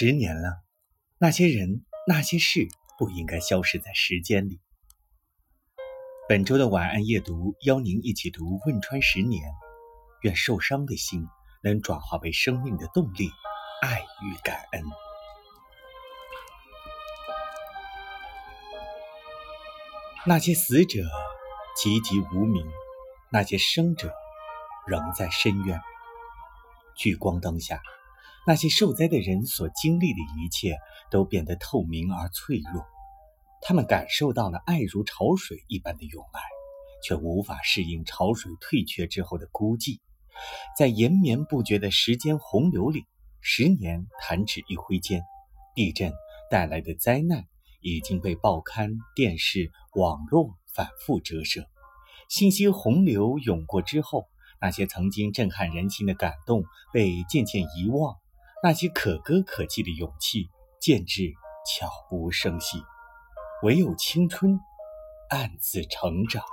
十年了，那些人、那些事不应该消失在时间里。本周的晚安夜读，邀您一起读汶川十年。愿受伤的心能转化为生命的动力，爱与感恩。那些死者籍籍无名，那些生者仍在深渊。聚光灯下，那些受灾的人所经历的一切都变得透明而脆弱。他们感受到了爱如潮水一般的涌来，却无法适应潮水退却之后的孤寂。在延绵不绝的时间洪流里，十年弹指一挥间，地震带来的灾难已经被报刊、电视、网络反复折射。信息洪流涌过之后，那些曾经震撼人心的感动被渐渐遗忘，那些可歌可泣的勇气渐至悄无声息。唯有青春暗自成长。